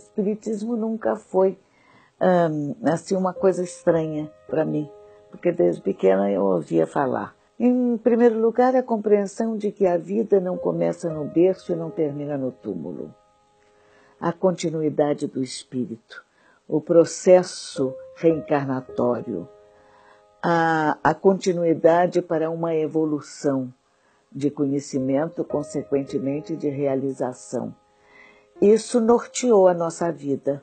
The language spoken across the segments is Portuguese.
espiritismo nunca foi assim uma coisa estranha para mim, porque desde pequena eu ouvia falar. Em primeiro lugar, a compreensão de que a vida não começa no berço e não termina no túmulo. A continuidade do espírito, o processo reencarnatório, a, a continuidade para uma evolução de conhecimento, consequentemente de realização. Isso norteou a nossa vida.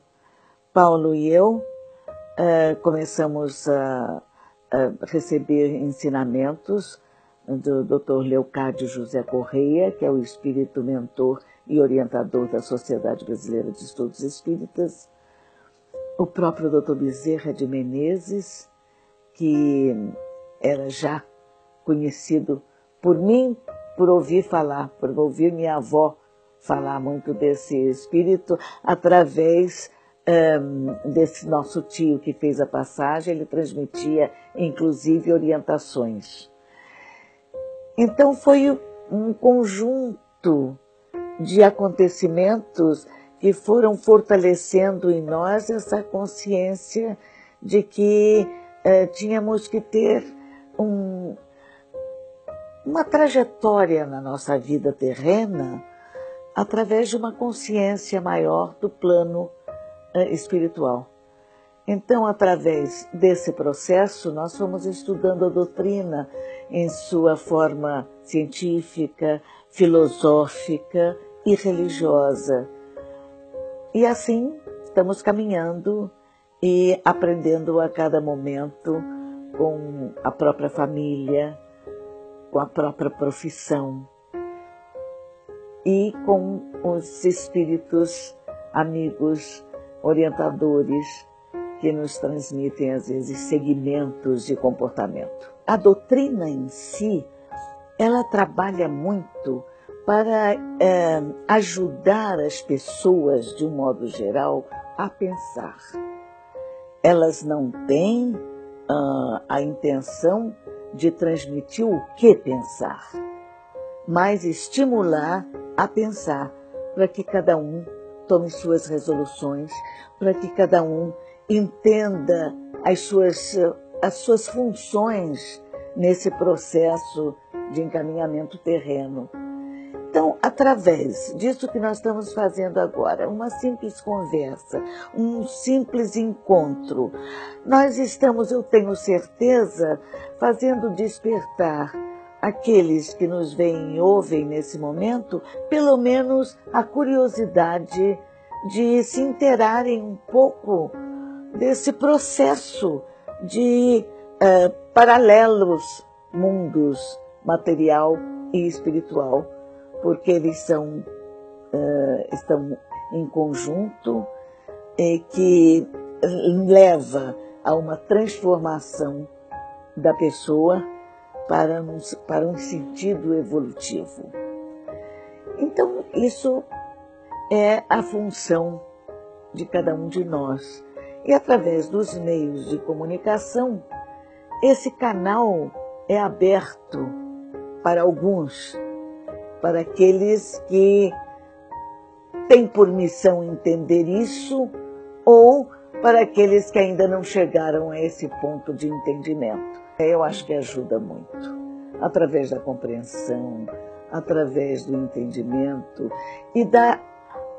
Paulo e eu uh, começamos a, a, receber ensinamentos do Dr. Leocádio José Correia, que é o espírito mentor e orientador da Sociedade Brasileira de Estudos Espíritas, o próprio Dr. Bezerra de Menezes, que era já conhecido por mim, por ouvir falar, por ouvir minha avó falar muito desse espírito através um, desse nosso tio que fez a passagem, ele transmitia inclusive orientações. Então foi um conjunto de acontecimentos que foram fortalecendo em nós essa consciência de que eh, tínhamos que ter um, uma trajetória na nossa vida terrena através de uma consciência maior do plano eh, espiritual. Então, através desse processo, nós fomos estudando a doutrina em sua forma científica, filosófica e religiosa. E assim estamos caminhando e aprendendo a cada momento com a própria família, com a própria profissão e com os espíritos amigos, orientadores que nos transmitem às vezes segmentos de comportamento. A doutrina em si, ela trabalha muito para é, ajudar as pessoas, de um modo geral, a pensar. Elas não têm uh, a intenção de transmitir o que pensar, mas estimular a pensar para que cada um tome suas resoluções, para que cada um entenda as suas, as suas funções nesse processo de encaminhamento terreno. Então, através disso que nós estamos fazendo agora, uma simples conversa, um simples encontro, nós estamos, eu tenho certeza, fazendo despertar aqueles que nos veem e ouvem nesse momento, pelo menos a curiosidade de se interarem um pouco desse processo de uh, paralelos mundos material e espiritual, porque eles são, uh, estão em conjunto e que leva a uma transformação da pessoa para um, para um sentido evolutivo. Então, isso é a função de cada um de nós. E através dos meios de comunicação, esse canal é aberto para alguns, para aqueles que têm por missão entender isso ou para aqueles que ainda não chegaram a esse ponto de entendimento. Eu acho que ajuda muito, através da compreensão, através do entendimento e da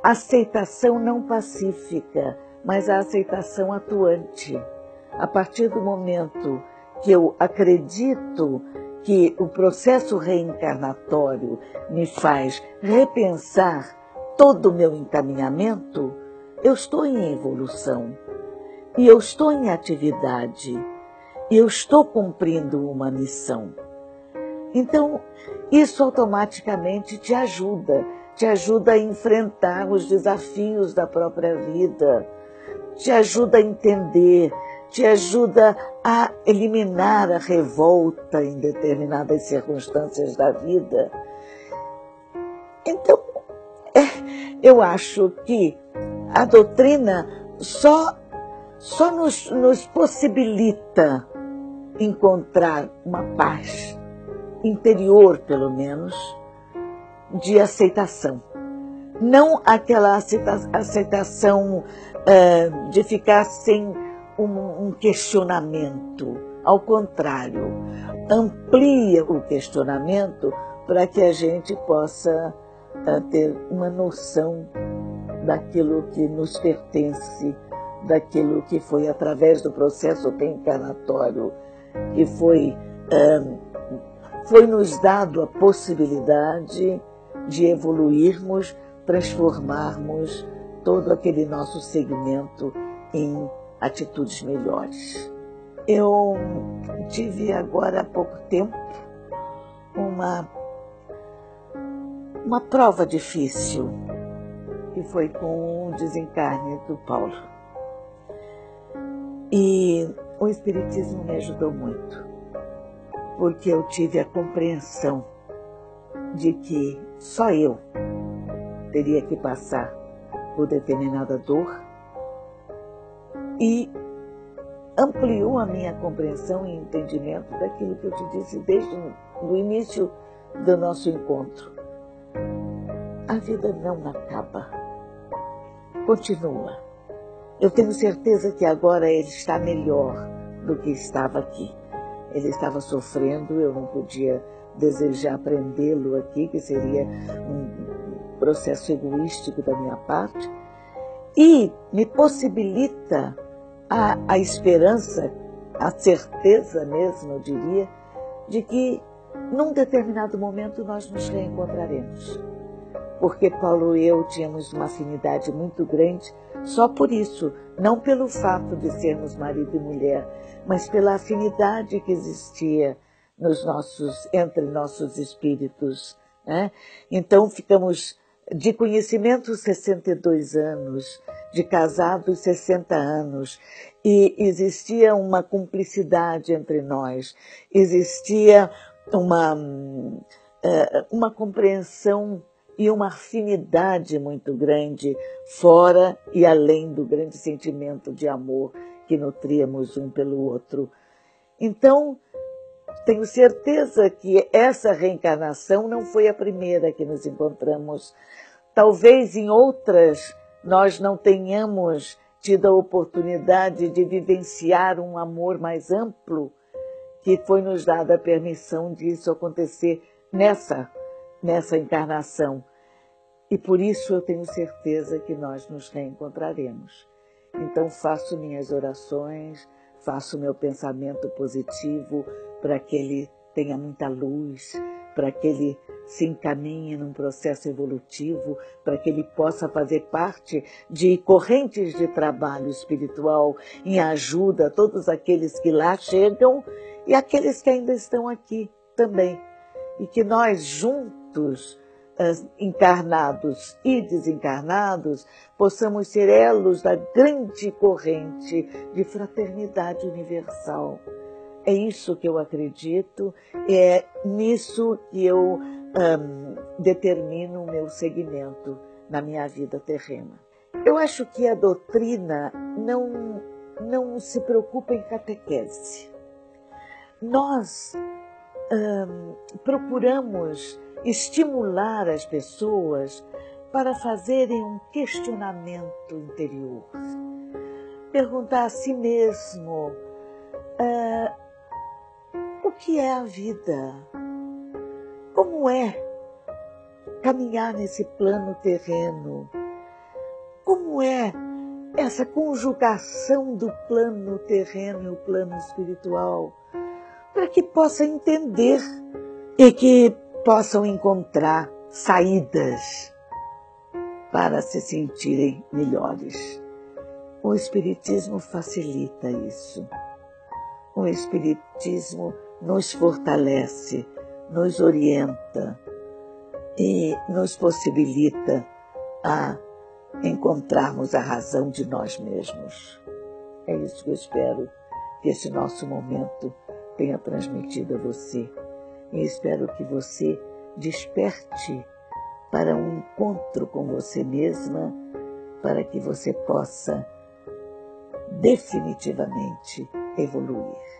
aceitação não pacífica, mas a aceitação atuante. A partir do momento que eu acredito que o processo reencarnatório me faz repensar todo o meu encaminhamento, eu estou em evolução. E eu estou em atividade eu estou cumprindo uma missão. Então, isso automaticamente te ajuda, te ajuda a enfrentar os desafios da própria vida, te ajuda a entender, te ajuda a eliminar a revolta em determinadas circunstâncias da vida. Então, é, eu acho que a doutrina só, só nos, nos possibilita encontrar uma paz interior, pelo menos, de aceitação. não aquela aceitação uh, de ficar sem um, um questionamento. Ao contrário, amplia o questionamento para que a gente possa uh, ter uma noção daquilo que nos pertence, daquilo que foi através do processo reencarnatório, que foi, uh, foi nos dado a possibilidade de evoluirmos, transformarmos todo aquele nosso segmento em atitudes melhores. Eu tive agora há pouco tempo uma, uma prova difícil, que foi com o desencarne do Paulo. E o Espiritismo me ajudou muito, porque eu tive a compreensão de que só eu teria que passar por determinada dor e ampliou a minha compreensão e entendimento daquilo que eu te disse desde o início do nosso encontro. A vida não acaba, continua. Eu tenho certeza que agora ele está melhor do que estava aqui. Ele estava sofrendo, eu não podia desejar prendê-lo aqui, que seria um processo egoístico da minha parte, e me possibilita a, a esperança, a certeza mesmo, eu diria, de que num determinado momento nós nos reencontraremos. Porque Paulo e eu tínhamos uma afinidade muito grande, só por isso, não pelo fato de sermos marido e mulher, mas pela afinidade que existia nos nossos, entre nossos espíritos. Né? Então ficamos de conhecimento 62 anos, de casados 60 anos, e existia uma cumplicidade entre nós, existia uma, eh, uma compreensão e uma afinidade muito grande, fora e além do grande sentimento de amor que nutríamos um pelo outro. Então, tenho certeza que essa reencarnação não foi a primeira que nos encontramos. Talvez em outras nós não tenhamos tido a oportunidade de vivenciar um amor mais amplo, que foi nos dada a permissão disso acontecer nessa, nessa encarnação. E por isso eu tenho certeza que nós nos reencontraremos. Então faço minhas orações, faço meu pensamento positivo para que ele tenha muita luz, para que ele se encaminhe num processo evolutivo, para que ele possa fazer parte de correntes de trabalho espiritual em ajuda a todos aqueles que lá chegam e aqueles que ainda estão aqui também. E que nós juntos, encarnados e desencarnados, possamos ser elos da grande corrente de fraternidade universal é isso que eu acredito, é nisso que eu um, determino o meu segmento na minha vida terrena. Eu acho que a doutrina não, não se preocupa em catequese. Nós um, procuramos estimular as pessoas para fazerem um questionamento interior. Perguntar a si mesmo uh, o que é a vida? Como é caminhar nesse plano terreno? Como é essa conjugação do plano terreno e o plano espiritual? Para que possa entender e que possam encontrar saídas para se sentirem melhores. O Espiritismo facilita isso. O Espiritismo nos fortalece, nos orienta e nos possibilita a encontrarmos a razão de nós mesmos. É isso que eu espero que esse nosso momento tenha transmitido a você. E espero que você desperte para um encontro com você mesma, para que você possa definitivamente evoluir.